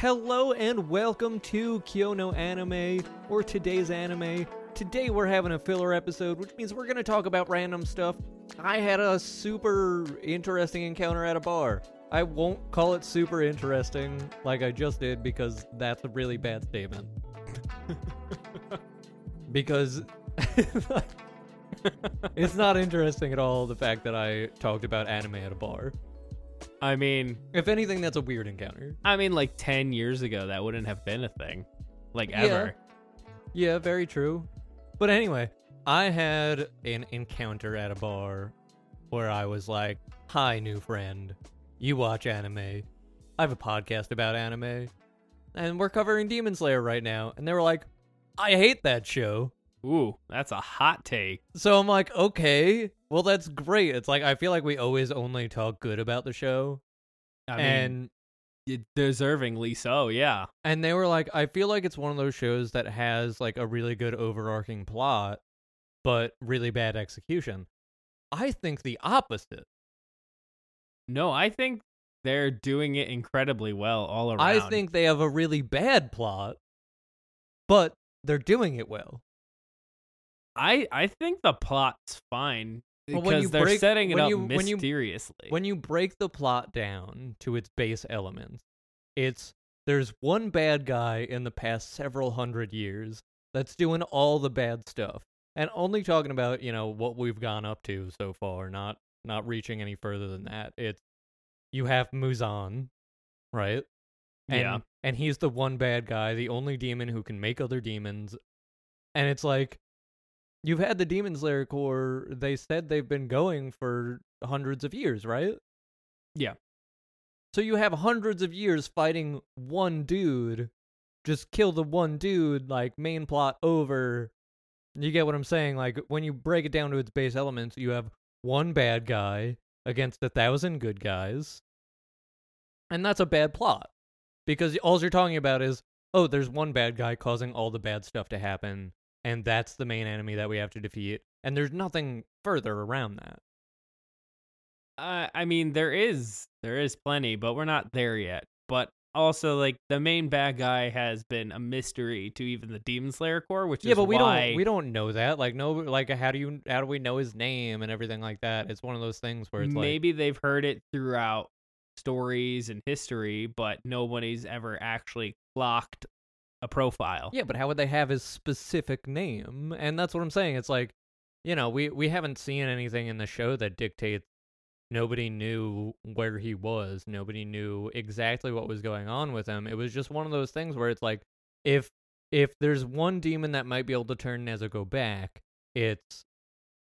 Hello and welcome to Kyou no Anime, or today's anime. Today we're having a filler episode, which means we're gonna talk about random stuff. I had a super interesting encounter at a bar. I won't call it super interesting like I just did because that's a really bad statement. because it's not interesting at all the fact that I talked about anime at a bar. I mean, If anything, that's a weird encounter. I mean, like ten years ago, that wouldn't have been a thing, like Yeah. ever. Yeah, very true. But anyway, I had an encounter at a bar where I was like, Hi, new friend. You watch anime. I have a podcast about anime. And we're covering Demon Slayer right now. And they were like, I hate that show. Ooh, that's a hot take. So I'm like, okay, well, that's great. It's like, I feel like we always only talk good about the show. I mean, and deservingly so. Yeah. And they were like, I feel like it's one of those shows that has like a really good overarching plot, but really bad execution. I think the opposite. No, I think they're doing it incredibly well all around. I think they have a really bad plot, but they're doing it well. I I think the plot's fine Well, because when you they're break- setting it up you- when you- mysteriously. When you break the plot down to its base elements, it's there's one bad guy in the past several hundred years that's doing all the bad stuff. And only talking about, you know, what we've gone up to so far, not not reaching any further than that. It's you have Muzan, right? And, Yeah. And he's the one bad guy, the only demon who can make other demons. And it's like you've had the Demon Slayer Corps, they said they've been going for hundreds of years, right? Yeah. So you have hundreds of years fighting one dude. Just kill the one dude, like main plot over. You get what I'm saying? Like when you break it down to its base elements, you have one bad guy against a thousand good guys. And that's a bad plot. Because all you're talking about is, oh, there's one bad guy causing all the bad stuff to happen, and that's the main enemy that we have to defeat. And there's nothing further around that. Uh, I mean, there is there is plenty, but we're not there yet. But also, like the main bad guy has been a mystery to even the Demon Slayer Corps, which yeah, is but we why don't we don't know that. Like no like how do you how do we know his name and everything like that? It's one of those things where it's like maybe they've heard it throughout stories and history, but nobody's ever actually clocked a profile. Yeah, but how would they have his specific name? And that's what I'm saying. It's like, you know, we we haven't seen anything in the show that dictates nobody knew where he was. Nobody knew exactly what was going on with him. It was just one of those things where it's like if if there's one demon that might be able to turn Nezuko back, it's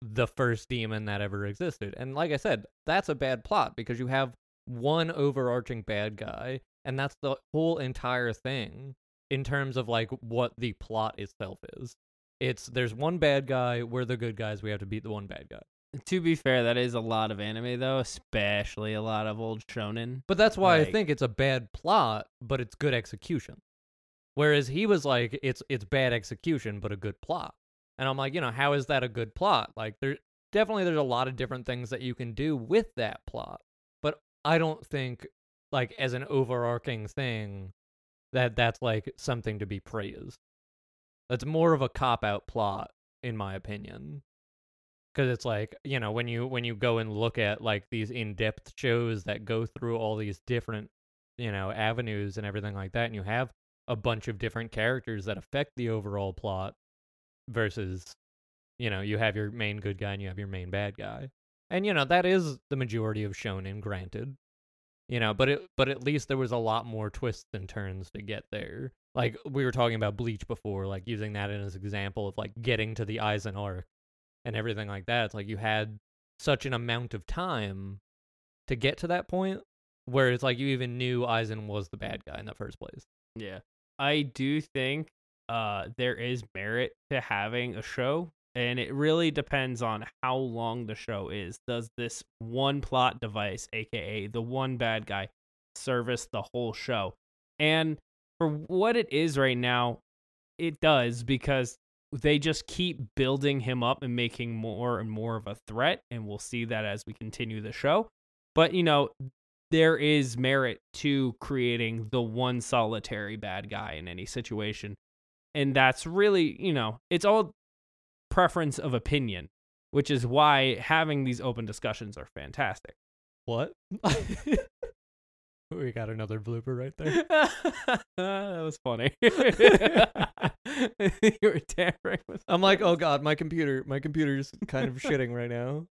the first demon that ever existed. And like I said, that's a bad plot because you have one overarching bad guy and that's the whole entire thing in terms of like what the plot itself is. It's there's one bad guy, we're the good guys, we have to beat the one bad guy. To be fair, that is a lot of anime though, especially a lot of old shonen. But that's why I think it's a bad plot, but it's good execution. Whereas he was like, it's it's bad execution, but a good plot. And I'm like, you know, how is that a good plot? Like there definitely there's a lot of different things that you can do with that plot. But I don't think like as an overarching thing that that's like something to be praised. That's more of a cop out plot in my opinion. Cuz it's like, you know, when you when you go and look at like these in-depth shows that go through all these different, you know, avenues and everything like that and you have a bunch of different characters that affect the overall plot versus you know, you have your main good guy and you have your main bad guy. And you know, that is the majority of shonen granted. You know, but it but at least there was a lot more twists and turns to get there. Like we were talking about Bleach before, like using that as an example of like getting to the Aizen arc and everything like that. It's like you had such an amount of time to get to that point where it's like you even knew Aizen was the bad guy in the first place. Yeah. I do think uh there is merit to having a show and it really depends on how long the show is. Does this one plot device, aka the one bad guy, service the whole show? And for what it is right now, it does because they just keep building him up and making more and more of a threat and we'll see that as we continue the show. But you know, there is merit to creating the one solitary bad guy in any situation. And that's really, you know, it's all preference of opinion, which is why having these open discussions are fantastic. What? we got another blooper right there. that was funny. you were tampering with I'm like, oh god, my computer, my computer's kind of shitting right now.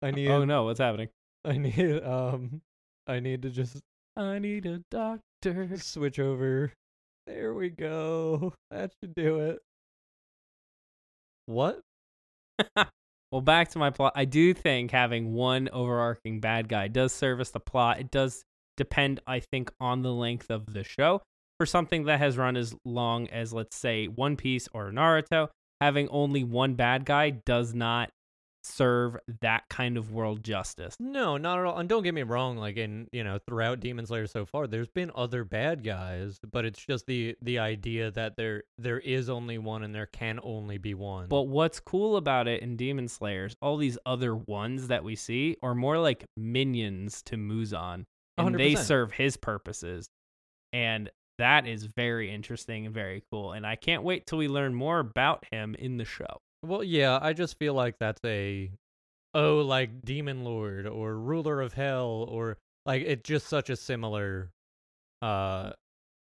I need, Oh no, what's happening? I need, um, I need to just I need a doctor. switch over. There we go. That should do it. What? Well, back to my plot. I do think having one overarching bad guy does service the plot. It does depend, I think, on the length of the show. For something that has run as long as, let's say, One Piece or Naruto, having only one bad guy does not serve that kind of world justice. No, not at all. And don't get me wrong. Like in you know throughout Demon Slayer so far, there's been other bad guys, but it's just the the idea that there there is only one and there can only be one. But what's cool about it in Demon Slayers, all these other ones that we see are more like minions to Muzan, and they 100%. serve his purposes. And that is very interesting and very cool. And I can't wait till we learn more about him in the show. Well, yeah, I just feel like that's a oh, like demon lord or ruler of hell or like it's just such a similar uh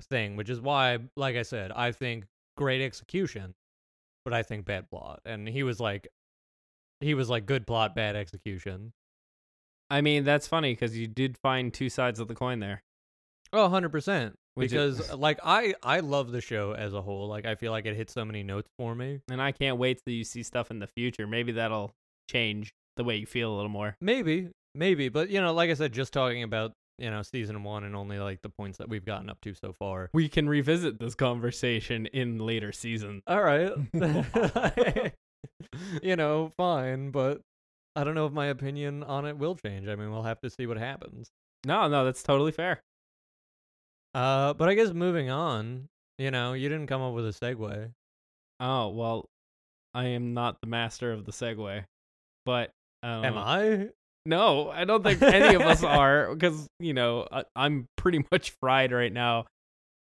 thing, which is why like I said, I think great execution, but I think bad plot. And he was like he was like good plot, bad execution. I mean, that's funny because you did find two sides of the coin there. Oh, 100%. Which is- Because like I I love the show as a whole. Like I feel like it hit so many notes for me. And I can't wait till you see stuff in the future. Maybe that'll change the way you feel a little more. Maybe, maybe, but you know, like I said, just talking about you know season one and only like the points that we've gotten up to so far. We can revisit this conversation in later seasons. All right, you know, fine, but I don't know if my opinion on it will change. I mean, we'll have to see what happens. No, no, that's totally fair. Uh, but I guess moving on, you know, you didn't come up with a segue. Oh, well, I am not the master of the segue. But um, Am I? No, I don't think any of us are because, you know, I, I'm pretty much fried right now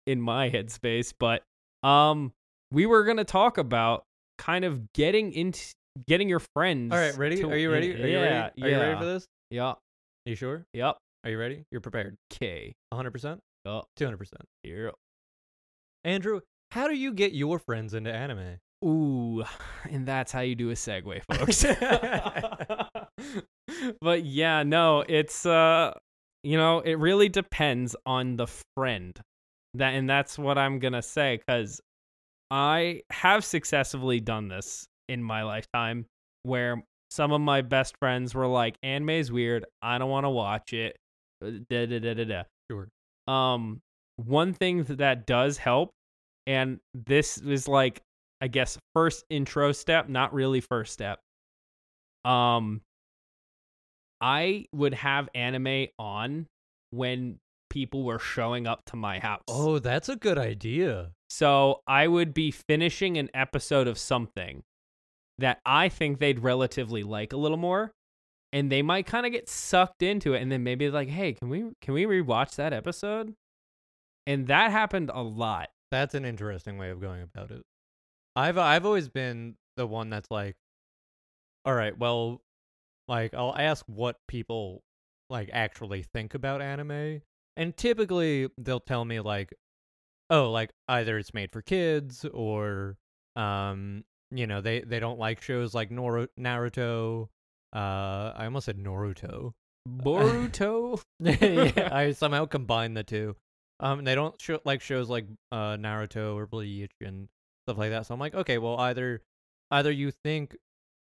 in my headspace, but um we were going to talk about kind of getting into getting your friends. All right, ready? to- Are you ready? yeah, Are you ready? Are you ready for this? Yep. you sure? Yep. Are you ready? You're prepared. Okay. 100%? Yep. 200%. Yep. Andrew, how do you get your friends into anime? Ooh, and that's how you do a segue, folks. but yeah, no, it's uh you know, it really depends on the friend. That and that's what I'm going to say cuz I have successfully done this in my lifetime where some of my best friends were like anime's weird, I don't want to watch it. uh, Da, da, da, da, da. Um one thing that does help and this is like I guess first intro step, not really first step. Um I would have anime on when people were showing up to my house. Oh, that's a good idea. So I would be finishing an episode of something that I think they'd relatively like a little more. And they might kind of get sucked into it and then maybe like, hey, can we can we rewatch that episode? And that happened a lot. That's an interesting way of going about it. I've I've always been the one that's like, all right, well, like I'll ask what people like actually think about anime, and typically they'll tell me like, oh, like either it's made for kids or, um, you know, they they don't like shows like Nor- Naruto. Uh, I almost said Naruto. Boruto. yeah, I somehow combined the two. Um, they don't show, like shows like uh Naruto or Bleach and stuff like that. So I'm like, okay, well, either either you think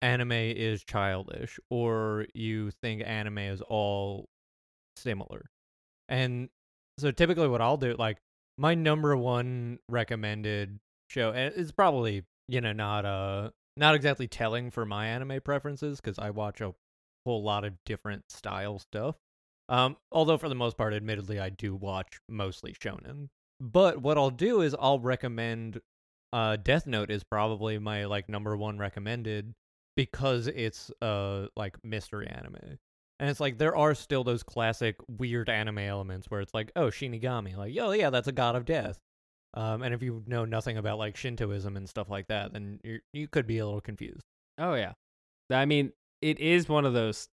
anime is childish or you think anime is all similar. And so typically, what I'll do, like my number one recommended show, and it's probably you know not uh not exactly telling for my anime preferences because I watch a whole lot of different style stuff. Um, although for the most part, admittedly, I do watch mostly shonen. But what I'll do is I'll recommend uh Death Note is probably my like number one recommended because it's uh like mystery anime. And it's like there are still those classic weird anime elements where it's like, oh, Shinigami, like, oh yeah, that's a god of death. Um, and if you know nothing about like Shintoism and stuff like that, then you you could be a little confused. Oh yeah. I mean, it is one of those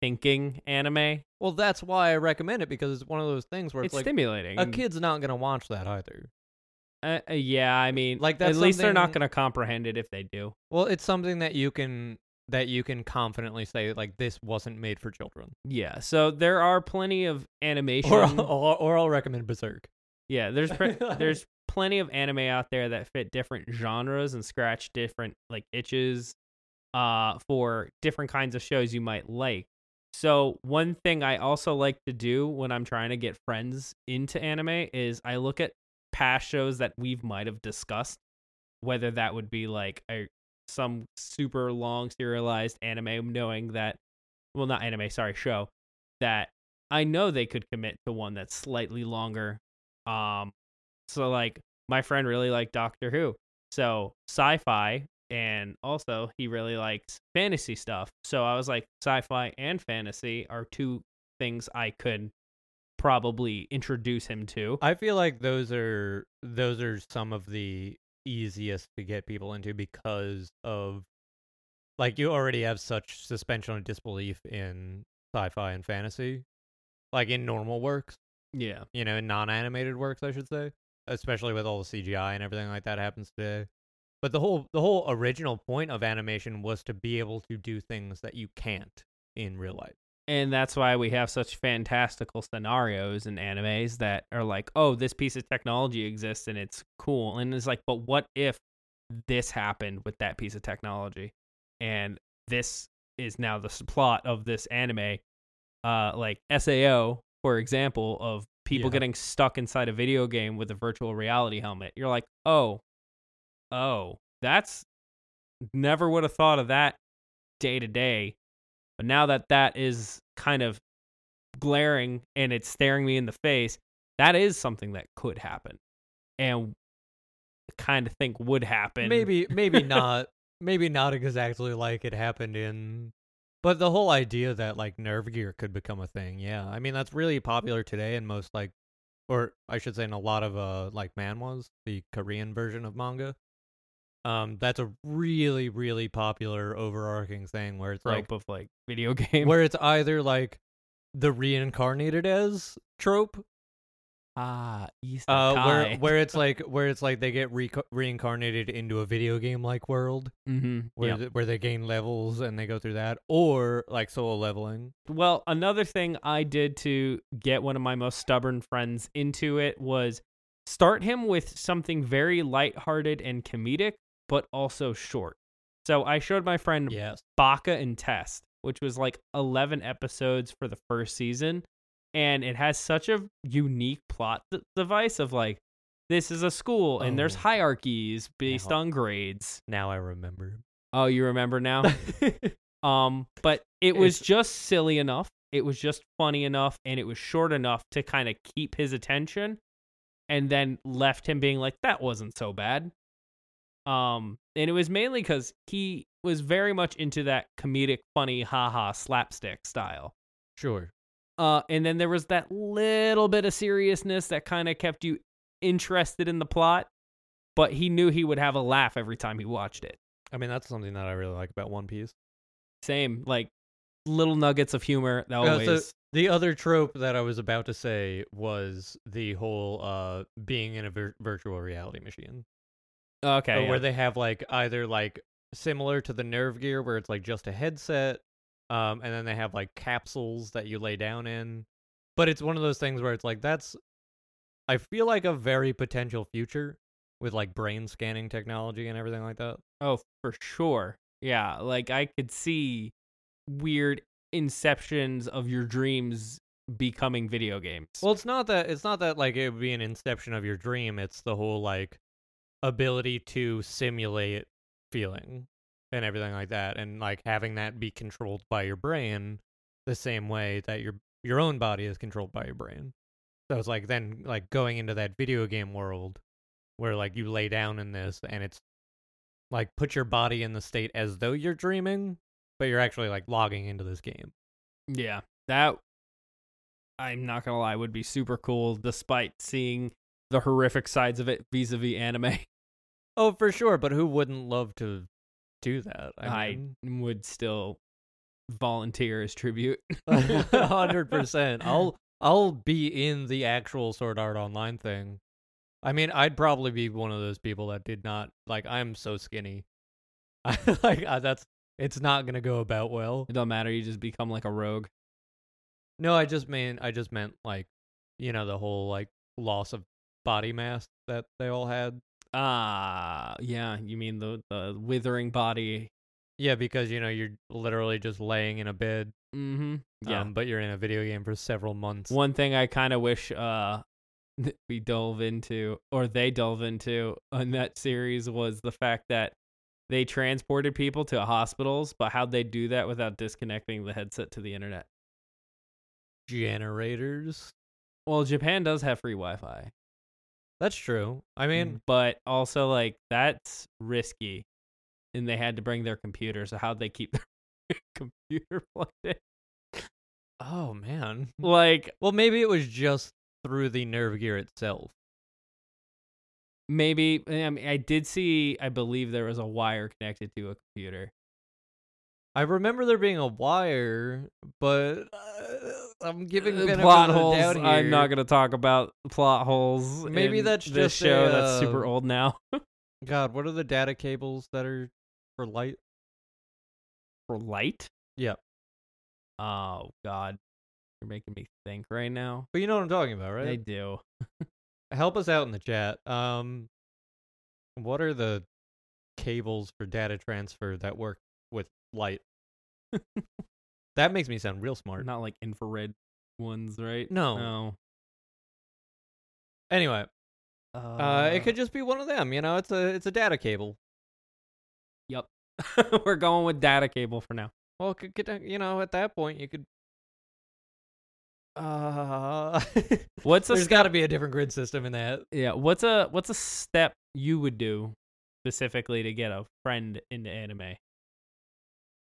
thinking anime. Well, that's why I recommend it because it's one of those things where It's, it's, like stimulating. a kid's not gonna watch that either. Uh, uh, yeah, I mean, Like, at least they're not going to comprehend it if they do. Well, it's something that you can that you can confidently say like this wasn't made for children. Yeah. So there are plenty of animation. Or I'll, or, or I'll recommend Berserk. yeah, there's pre- there's plenty of anime out there that fit different genres and scratch different like itches uh for different kinds of shows you might like. So one thing I also like to do when I'm trying to get friends into anime is I look at past shows that we might have discussed, whether that would be like a some super long serialized anime, knowing that well not anime, sorry, show that I know they could commit to one that's slightly longer. Um, so like my friend really liked Doctor Who, so sci-fi, and also he really likes fantasy stuff. So I was like, sci-fi and fantasy are two things I could probably introduce him to. I feel like those are those are some of the easiest to get people into because of like you already have such suspension of disbelief in sci-fi and fantasy, like in normal works, Yeah, you know, in non-animated works, I should say, especially with all the CGI and everything like that happens today. But the whole the whole original point of animation was to be able to do things that you can't in real life. and that's why we have such fantastical scenarios in animes that are like, oh, this piece of technology exists and it's cool, and it's like, but what if this happened with that piece of technology, and this is now the plot of this anime, uh, like SAO, for example, of people Yeah. getting stuck inside a video game with a virtual reality helmet. You're like, oh, oh, that's never would have thought of that day to day. But now that that is kind of glaring and it's staring me in the face, that is something that could happen. And kind of think would happen. maybe maybe not maybe not exactly like it happened in but the whole idea that like nerve gear could become a thing yeah i mean that's really popular today in most like or i should say in a lot of uh like manhwas the korean version of manga um that's a really really popular overarching thing where it's like of like video game. where it's either like the reincarnated as trope ah, uh where where it's like where it's like they get re- reincarnated into a video game like world Mhm, where yeah. th- where they gain levels and they go through that, or like solo leveling. Well, another thing I did to get one of my most stubborn friends into it was start him with something very lighthearted and comedic, but also short. So I showed my friend Yes, Baka and Test, which was like 11 episodes for the first season. And it has such a unique plot th- device of like, this is a school and there's Oh. hierarchies based Now- on grades. now I remember. Oh, you remember now? Um, but it was just silly enough. It was just funny enough, and it was short enough to kind of keep his attention, and then left him being like, "That wasn't so bad." Um, and it was mainly because he was very much into that comedic, funny, haha, slapstick style. sure. Uh, and then there was that little bit of seriousness that kind of kept you interested in the plot, but he knew he would have a laugh every time he watched it. I mean, that's something that I really like about One Piece. Same, like little nuggets of humor. That always. so the other trope that I was about to say was the whole uh being in a vir- virtual reality machine, okay. So yeah. where they have like either like similar to the Nerve Gear, where it's like just a headset, um, and then they have like capsules that you lay down in. But it's one of those things where it's like that's, I feel like a very potential future with like brain scanning technology and everything like that. Oh, for sure. Yeah, like I could see weird inceptions of your dreams becoming video games. Well, it's not that it's not that like it would be an inception of your dream. It's the whole like ability to simulate feeling and everything like that, and like having that be controlled by your brain the same way that your your own body is controlled by your brain. So it's like then like going into that video game world where like you lay down in this and it's like put your body in the state as though you're dreaming, but you're actually like logging into this game. Yeah, that I'm not gonna lie would be super cool, despite seeing the horrific sides of it vis-a-vis anime. Oh, for sure. But who wouldn't love to do that? I, I mean, would still volunteer as tribute. hundred percent. I'll I'll be in the actual Sword Art Online thing. I mean, I'd probably be one of those people that did not like. I'm so skinny. I like that's. It's not gonna go about well. It don't matter. You just become like a rogue. No, I just mean I just meant like, you know, the whole like loss of body mass that they all had. Ah, yeah. You mean the the withering body? Yeah, because you know you're literally just laying in a bed. Mm-hmm. Yeah. Um, but you're in a video game for several months. One thing I kind of wish uh we delve into or they delve into on that series was the fact that they transported people to hospitals, but how'd they do that without disconnecting the headset to the internet? Generators. Well, Japan does have free Wi-Fi, That's true. I mean, but also like that's risky, and they had to bring their computer. So how'd they keep their computer plugged in? oh man. Like Well, maybe it was just through the nerve gear itself. maybe I mean I did see. I believe there was a wire connected to a computer. I remember there being a wire, but uh, I'm giving Uh, benefit plot of the holes. doubt I'm not gonna talk about plot holes. Maybe in that's this just a, show that's super uh, old now. God, what are the data cables that are for light? For light. Yep. Oh God, you're making me think right now. But you know what I'm talking about, right? They do. Help us out in the chat. Um, what are the cables for data transfer that work with light? that makes me sound real smart. Not like infrared ones, right? No. No. Anyway, Uh, uh, it could just be one of them. You know, it's a it's a data cable. Yep. We're going with data cable for now. Well, could, could, you know, at that point you could. Uh, What's a there's got to be a different grid system in that. Yeah. What's a what's a step you would do specifically to get a friend into anime?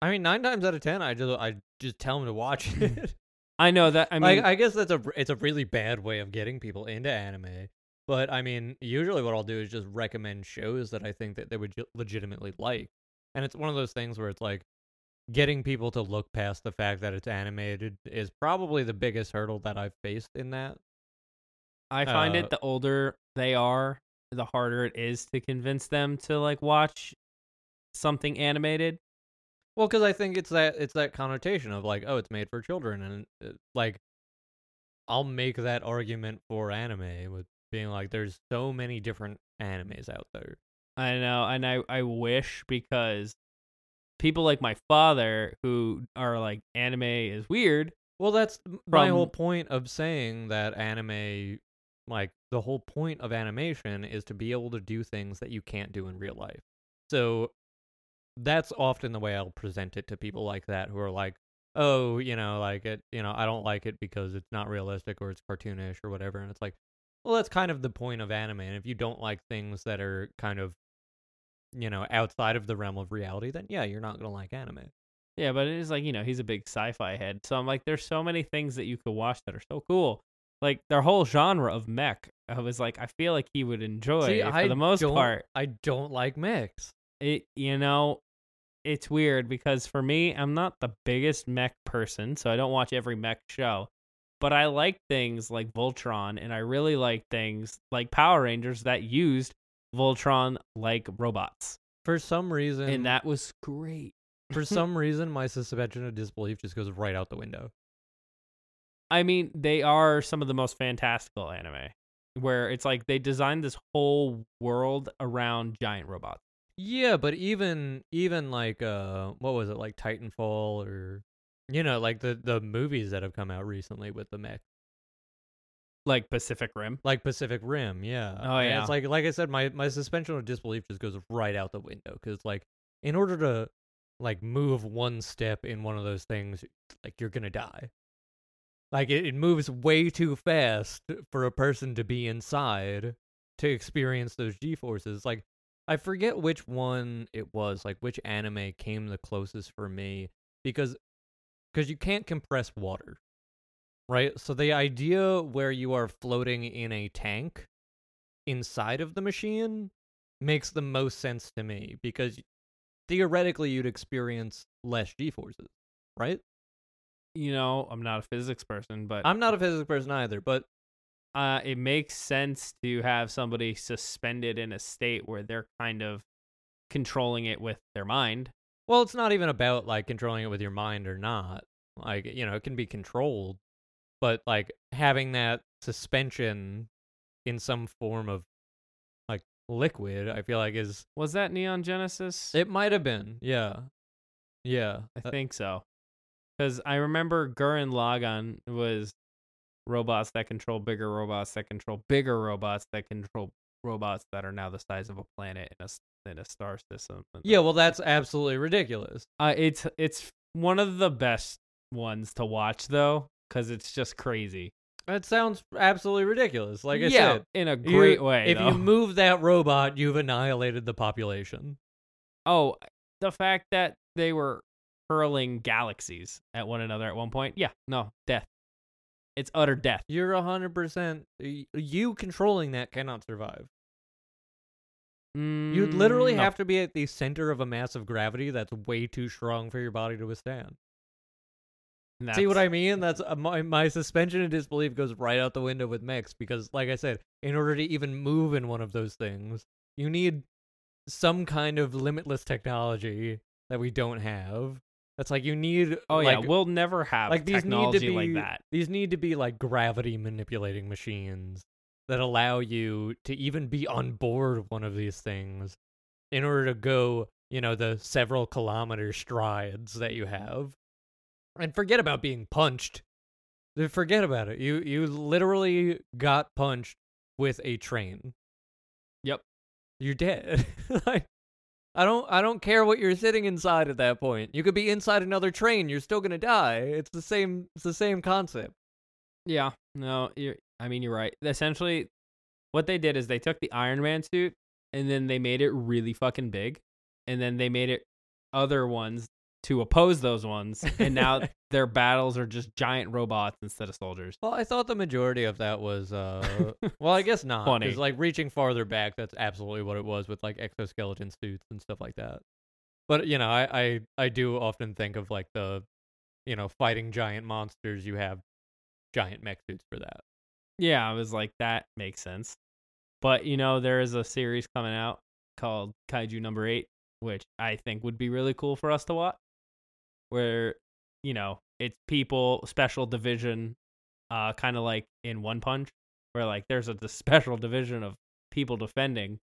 I mean, nine times out of ten, I just I just tell them to watch it. I know that. I I mean, like, I guess that's a it's a really bad way of getting people into anime. But I mean, usually what I'll do is just recommend shows that I think that they would legitimately like, and it's one of those things where it's like getting people to look past the fact that it's animated is probably the biggest hurdle that I've faced in that. I find uh, it the older they are, the harder it is to convince them to like watch something animated. Well, because I think it's that it's that connotation of like, oh, it's made for children, and uh, like, I'll make that argument for anime with being like, there's so many different animes out there. I know, and I I wish because people like my father who are like anime is weird. Well, that's m- my whole point of saying that anime, like the whole point of animation is to be able to do things that you can't do in real life. So that's often the way I'll present it to people like that who are like, oh, you know, like it, you know, I don't like it because it's not realistic or it's cartoonish or whatever. And it's like, well, that's kind of the point of anime. And if you don't like things that are kind of, you know, outside of the realm of reality, then yeah, you're not going to like anime. Yeah, but it is like, you know, he's a big sci-fi head. So I'm like there's so many things that you could watch that are so cool. Like their whole genre of mech. I was like I feel like he would enjoy See, for I the most don't- part. I don't like mechs. It you know, it's weird because for me, I'm not the biggest mech person, so I don't watch every mech show. But I like things like Voltron and I really like things like Power Rangers that used Voltron like robots. For some reason, and that was great. for some reason, my suspension of disbelief just goes right out the window. I mean, they are some of the most fantastical anime where it's like they designed this whole world around giant robots. Yeah, but even even like uh, what was it like Titanfall or you know like the the movies that have come out recently with the mech, Like Pacific Rim. like Pacific Rim. Yeah. Oh, And yeah. It's like like I said, my my suspension of disbelief just goes right out the window because like in order to like move one step in one of those things, like you're gonna die. Like it, it moves way too fast for a person to be inside to experience those G forces. Like I forget which one it was, like which anime came the closest for me because because you can't compress water, right? So the idea where you are floating in a tank inside of the machine makes the most sense to me because theoretically you'd experience less g forces, right? You know, I'm not a physics person, but I'm not a physics person either, but uh, it makes sense to have somebody suspended in a state where they're kind of controlling it with their mind. well, it's not even about like controlling it with your mind or not. Like, you know, it can be controlled, but like having that suspension in some form of like liquid, I feel like is Was that Neon Genesis? it might have been. Yeah. Yeah. I Uh, think so. Because I remember Gurren Lagann was robots that control bigger robots that control bigger robots that control robots that are now the size of a planet in a in a star system. yeah, well that's absolutely ridiculous. Uh, it's it's one of the best ones to watch though, because it's just crazy. That sounds absolutely ridiculous. Like I yeah, said, in a you- great way. If though. you move that robot, you've annihilated the population. oh, the fact that they were hurling galaxies at one another at one point, yeah, no, death. It's utter death. You're a hundred percent. You controlling that cannot survive. You'd literally Mm, no. have to be at the center of a mass of gravity that's way too strong for your body to withstand. See what I mean? That's uh, my my suspension of disbelief goes right out the window with mechs because, like I said, in order to even move in one of those things, you need some kind of limitless technology that we don't have. That's like you need. Oh yeah, like, we'll never have like these technology need to be like that. These need to be like gravity manipulating machines that allow you to even be on board one of these things in order to go, you know, the several kilometer strides that you have. And forget about being punched. Forget about it. You you literally got punched with a train. Yep. You're dead. like I don't I don't care what you're sitting inside at that point. You could be inside another train, you're still going to die. It's the same it's the same concept. Yeah, no, you're. I mean, you're right. Essentially, what they did is they took the Iron Man suit and then they made it really fucking big, and then they made it other ones to oppose those ones, and now their battles are just giant robots instead of soldiers. Well, I thought the majority of that was uh well, I guess not. Funny. Cuz like reaching farther back, that's absolutely what it was with like exoskeleton suits and stuff like that. But you know, I I I do often think of like the you know, fighting giant monsters, you have giant mech suits for that. Yeah, I was like, that makes sense. But you know, there is a series coming out called Kaiju Number Eight, which I think would be really cool for us to watch. Where, you know, it's people special division, uh, kind of like in One Punch, where like there's a the special division of people defending,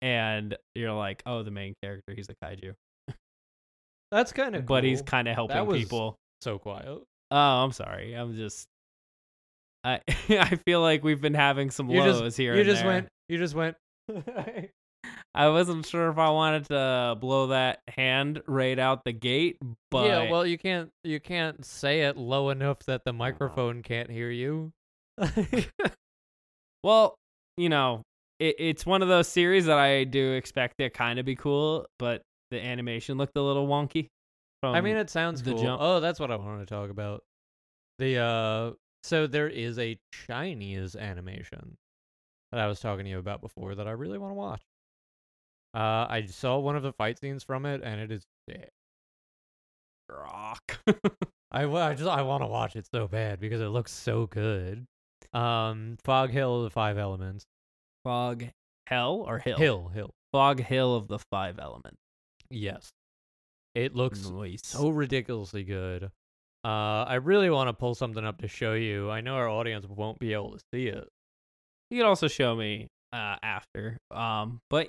and you're like, oh, the main character, he's a kaiju, That's kind of but he's kind of helping people. so quiet. Oh, I'm sorry, I'm just. I I feel like we've been having some You lows just here. you just there. went you just went I wasn't sure if I wanted to blow that hand right out the gate, but Yeah, well, you can't you can't say it low enough that the microphone can't hear you. well, you know, it, it's one of those series that I do expect to kind of be cool, but the animation looked a little wonky. I mean, it sounds the cool. jump- Oh, that's what I want to talk about. The uh, so there is a Chinese animation that I was talking to you about before that I really want to watch. Uh, I saw one of the fight scenes from it, and it is sick. rock. I, I just I want to watch it so bad because it looks so good. Um, Fog Hill of the Five Elements. Fog Hell or Hill? Hill, Hill. Fog Hill of the Five Elements. Yes, it looks Nice. so ridiculously good. Uh, I really want to pull something up to show you. I know our audience won't be able to see it. You could also show me uh, after. Um, but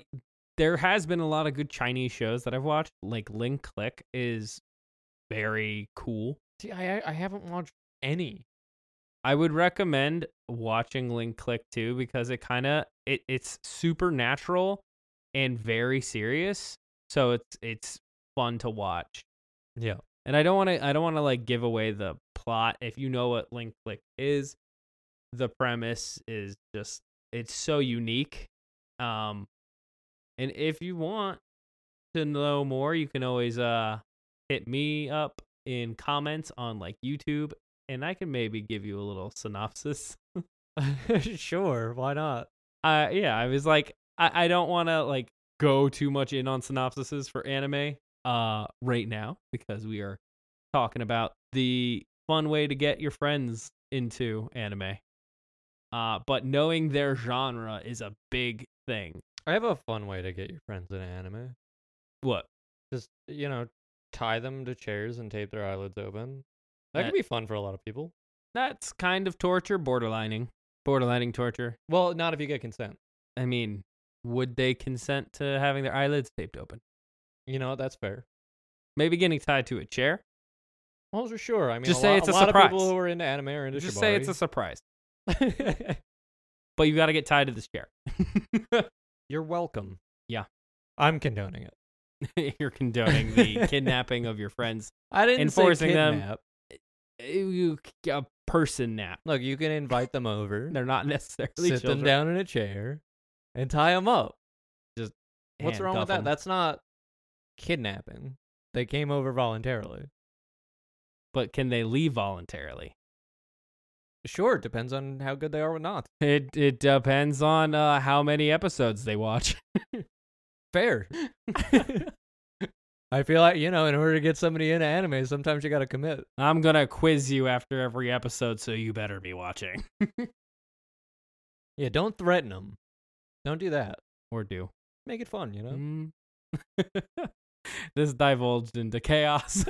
there has been a lot of good Chinese shows that I've watched. Like Link Click is very cool. See, I I- haven't watched any. I would recommend watching Link Click too because it kind of it it's supernatural and very serious. So it's it's fun to watch. Yeah. And I don't want to I don't want to like give away the plot. If you know what Link Click is, the premise is just it's so unique. Um and if you want to know more, you can always uh hit me up in comments on like YouTube, and I can maybe give you a little synopsis. sure, why not? Uh, yeah, I was like, I, I don't want to like go too much in on synopsises for anime uh right now because we are talking about the fun way to get your friends into anime. Uh, but knowing their genre is a big thing. I have a fun way to get your friends into anime. What? Just you know, tie them to chairs and tape their eyelids open. That That- could be fun for a lot of people. That's kind of torture, borderlining, borderlining torture. Well, not if you get consent. I mean, would they consent to having their eyelids taped open? You know, that's fair. Maybe getting tied to a chair. Well, for sure. I mean, Just a say lot, it's a a lot of people surprise. who are into anime are into Just say it's a surprise, but you got to get tied to this chair. You're welcome. Yeah. I'm condoning it. You're condoning the kidnapping of your friends. I didn't Enforcing say them. kidnap. Eh, eh, you a person nap. Look, you can invite them over, They're not necessarily sit children. them down in a chair, and tie them up. Just what's wrong with that? 'em. That's not kidnapping. They came over voluntarily. But can they leave voluntarily? Sure, it depends on how good they are or not. It it depends on uh, how many episodes they watch. Fair. I feel like, you know, in order to get somebody into anime, sometimes you got to commit. I'm gonna quiz you after every episode, so you better be watching Yeah, don't threaten them. Don't do that. or do. Make it fun, you know? Mm. this divulged into chaos.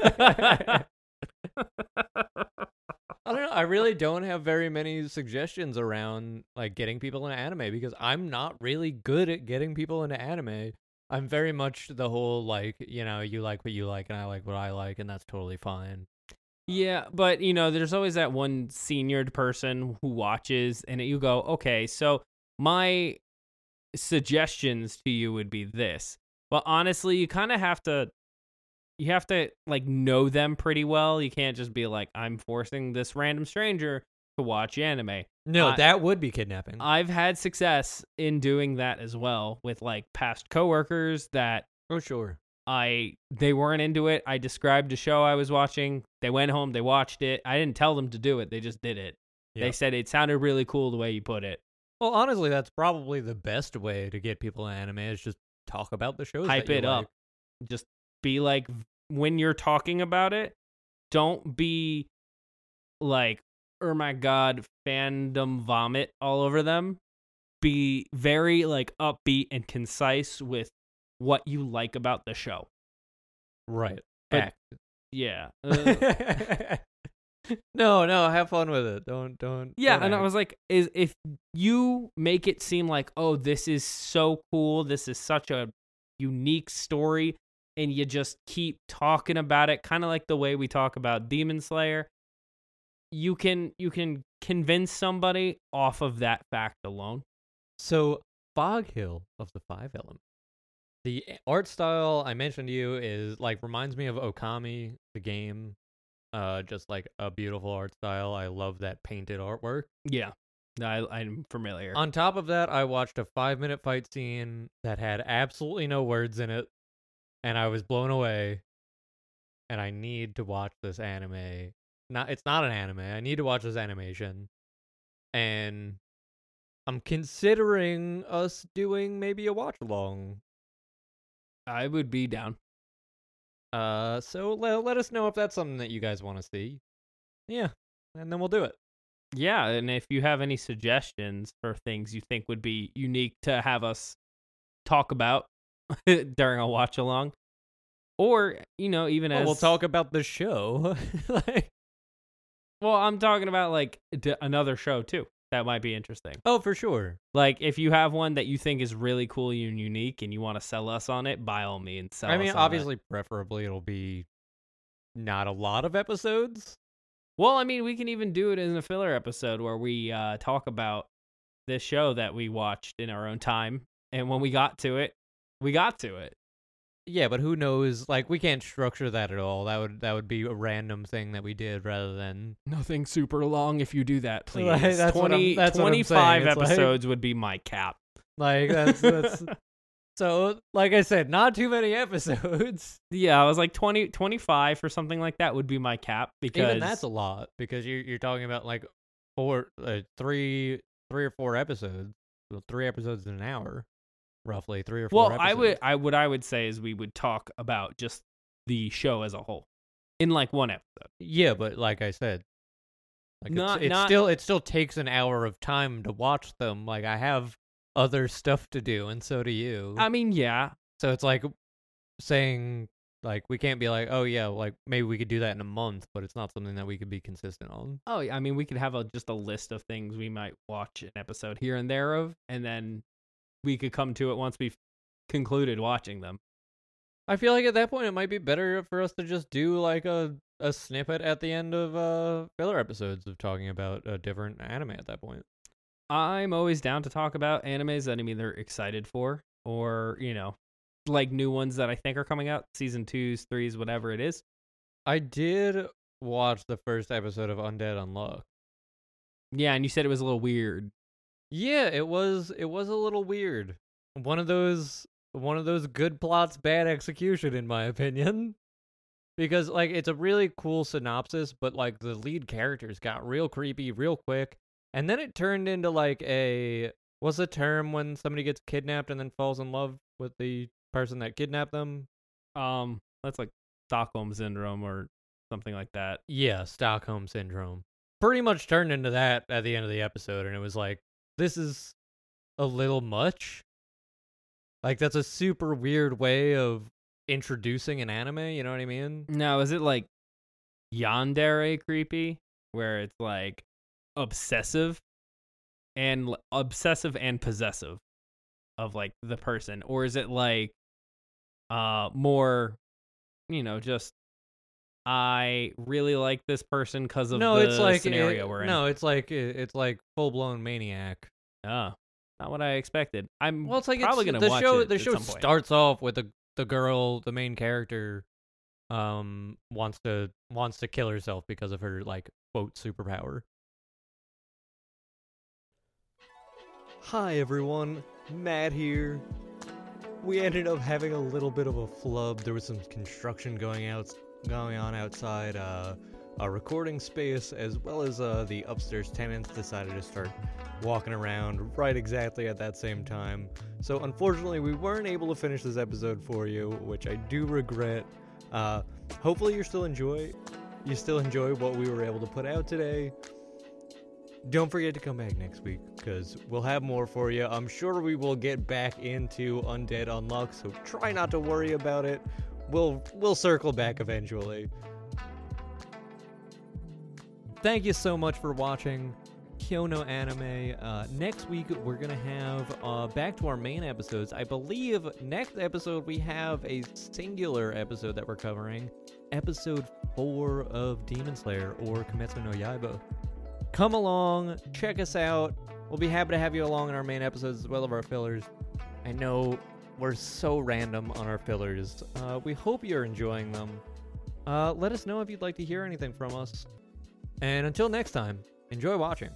I really don't have very many suggestions around like getting people into anime because I'm not really good at getting people into anime. I'm very much the whole like, you know, you like what you like and I like what I like and that's totally fine. Yeah, but you know, there's always that one seniored person who watches, and you go, okay, so my suggestions to you would be this. But honestly, you kind of have to, you have to like know them pretty well. You can't just be like, I'm forcing this random stranger to watch anime. No, I- that would be kidnapping. I've had success in doing that as well with like past coworkers that oh, sure. I they weren't into it. I described a show I was watching. They went home, they watched it. I didn't tell them to do it. They just did it. They said it sounded really cool the way you put it. Well, honestly, that's probably the best way to get people in anime is just talk about the shows. Hype it up. Just be like when you're talking about it, don't be like, "Oh my god, fandom vomit all over them." Be very like upbeat and concise with what you like about the show. Right. But- Act. Yeah. Uh, no, no, have fun with it. Don't, don't. Yeah, don't and I was like, is if you make it seem like, oh, this is so cool, this is such a unique story, and you just keep talking about it, kind of like the way we talk about Demon Slayer, you can you can convince somebody off of that fact alone. So, Fog Hill of the Five Elements. The art style I mentioned to you is like reminds me of Okami, the game. Uh, just like a beautiful art style. I love that painted artwork. Yeah, I, I'm familiar. On top of that, I watched a five minute fight scene that had absolutely no words in it, and I was blown away. And I need to watch this anime. Not, it's not an anime. I need to watch this animation, and I'm considering us doing maybe a watch along. I would be down. Uh, so let let us know if that's something that you guys want to see. Yeah, and then we'll do it. Yeah, and if you have any suggestions for things you think would be unique to have us talk about during a watch along, or you know, even Well, as we'll talk about the show. like, Well, I'm talking about like d- another show too. That might be interesting. oh, for sure. Like if you have one that you think is really cool and unique, and you want to sell us on it, by all means, sell. I mean, us on it. obviously, preferably it'll be not a lot of episodes. Well, I mean, we can even do it in a filler episode where we uh, talk about this show that we watched in our own time, and when we got to it, we got to it. Yeah, but who knows? Like, we can't structure that at all. That would that would be a random thing that we did rather than Nothing super long if you do that, please. Right, that's what I'm- 20, that's what I'm saying. 25 It's like- episodes would be my cap. like that's that's So, like I said, not too many episodes. Yeah, I was like 20, 25 or something like that would be my cap because Even that's a lot because you're you're talking about like four, uh, three, three or four episodes. Well, three episodes in an hour, roughly three or four. well, I would. I what I would say is we would talk about just the show as a whole in like one episode. Yeah, but like I said, like Not- it's, it's not- still it still takes an hour of time to watch them. Like I have other stuff to do, and so do you. I mean, yeah, so it's like saying like we can't be like, oh yeah, like maybe we could do that in a month, but it's not something that we could be consistent on. Oh, yeah, I mean, we could have a, just a list of things we might watch an episode here and there of, and then we could come to it once we've concluded watching them. I feel like at that point it might be better for us to just do like a a snippet at the end of uh filler episodes of talking about a different anime at that point. I'm always down to talk about animes that I'm either excited for or, you know, like new ones that I think are coming out, season twos, threes, whatever it is. I did watch the first episode of Undead Unluck. Yeah, and you said it was a little weird. Yeah, it was it was a little weird. One of those one of those good plots bad execution in my opinion. Because like it's a really cool synopsis, but like the lead characters got real creepy real quick. And then it turned into like a what's the term when somebody gets kidnapped and then falls in love with the person that kidnapped them? Um, that's like Stockholm syndrome or something like that. Yeah, Stockholm syndrome. Pretty much turned into that at the end of the episode, and it was like, this is a little much. Like that's a super weird way of introducing an anime. You know what I mean? Now, is it like yandere creepy, where it's like obsessive and l- obsessive and possessive of like the person, or is it like uh more, you know, just I really like this person because of no, the it's like scenario it- we're in. No, it's like it- it's like full blown maniac. oh, not what I expected. I'm Well, it's like probably it's, gonna the watch show. it the show starts off with the the girl, the main character, um, wants to wants to kill herself because of her like quote superpower. Hi everyone, Matt here. We ended up having a little bit of a flub. There was some construction going out going on outside uh, our recording space, as well as uh, the upstairs tenants decided to start walking around right exactly at that same time. So unfortunately, we weren't able to finish this episode for you, which I do regret. Uh, hopefully, you still enjoy. You still enjoy what we were able to put out today. Don't forget to come back next week because we'll have more for you. I'm sure we will get back into Undead Unluck, so try not to worry about it. We'll we'll circle back eventually. Thank you so much for watching Kyou no Anime. Uh, next week we're gonna have uh, back to our main episodes. I believe next episode we have a singular episode that we're covering, episode four of Demon Slayer or Kimetsu no Yaiba come along, check us out. We'll be happy to have you along in our main episodes as well as our fillers. I know we're so random on our fillers. Uh, we hope you're enjoying them. Uh, let us know if you'd like to hear anything from us. And until next time, enjoy watching.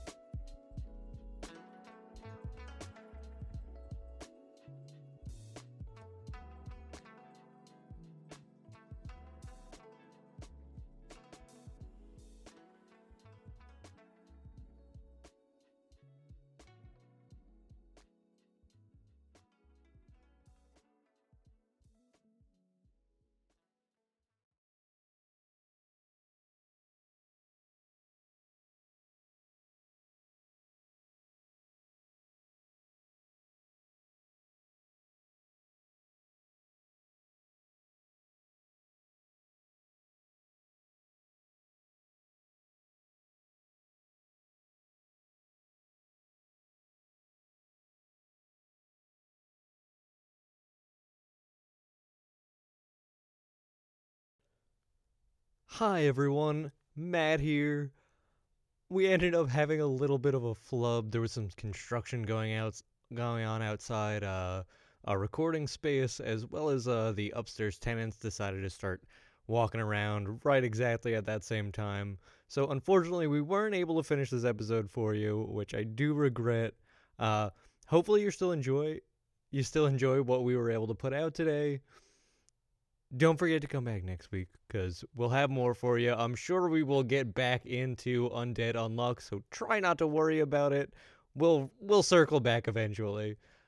Hi everyone, Matt here. We ended up having a little bit of a flub. There was some construction going out going on outside uh, our recording space, as well as uh, the upstairs tenants decided to start walking around right exactly at that same time. So unfortunately, we weren't able to finish this episode for you, which I do regret. Uh, hopefully, you still enjoy. you still enjoy what we were able to put out today, don't forget to come back next week because we'll have more for you. I'm sure we will get back into Undead Unluck, so try not to worry about it. We'll we'll circle back eventually.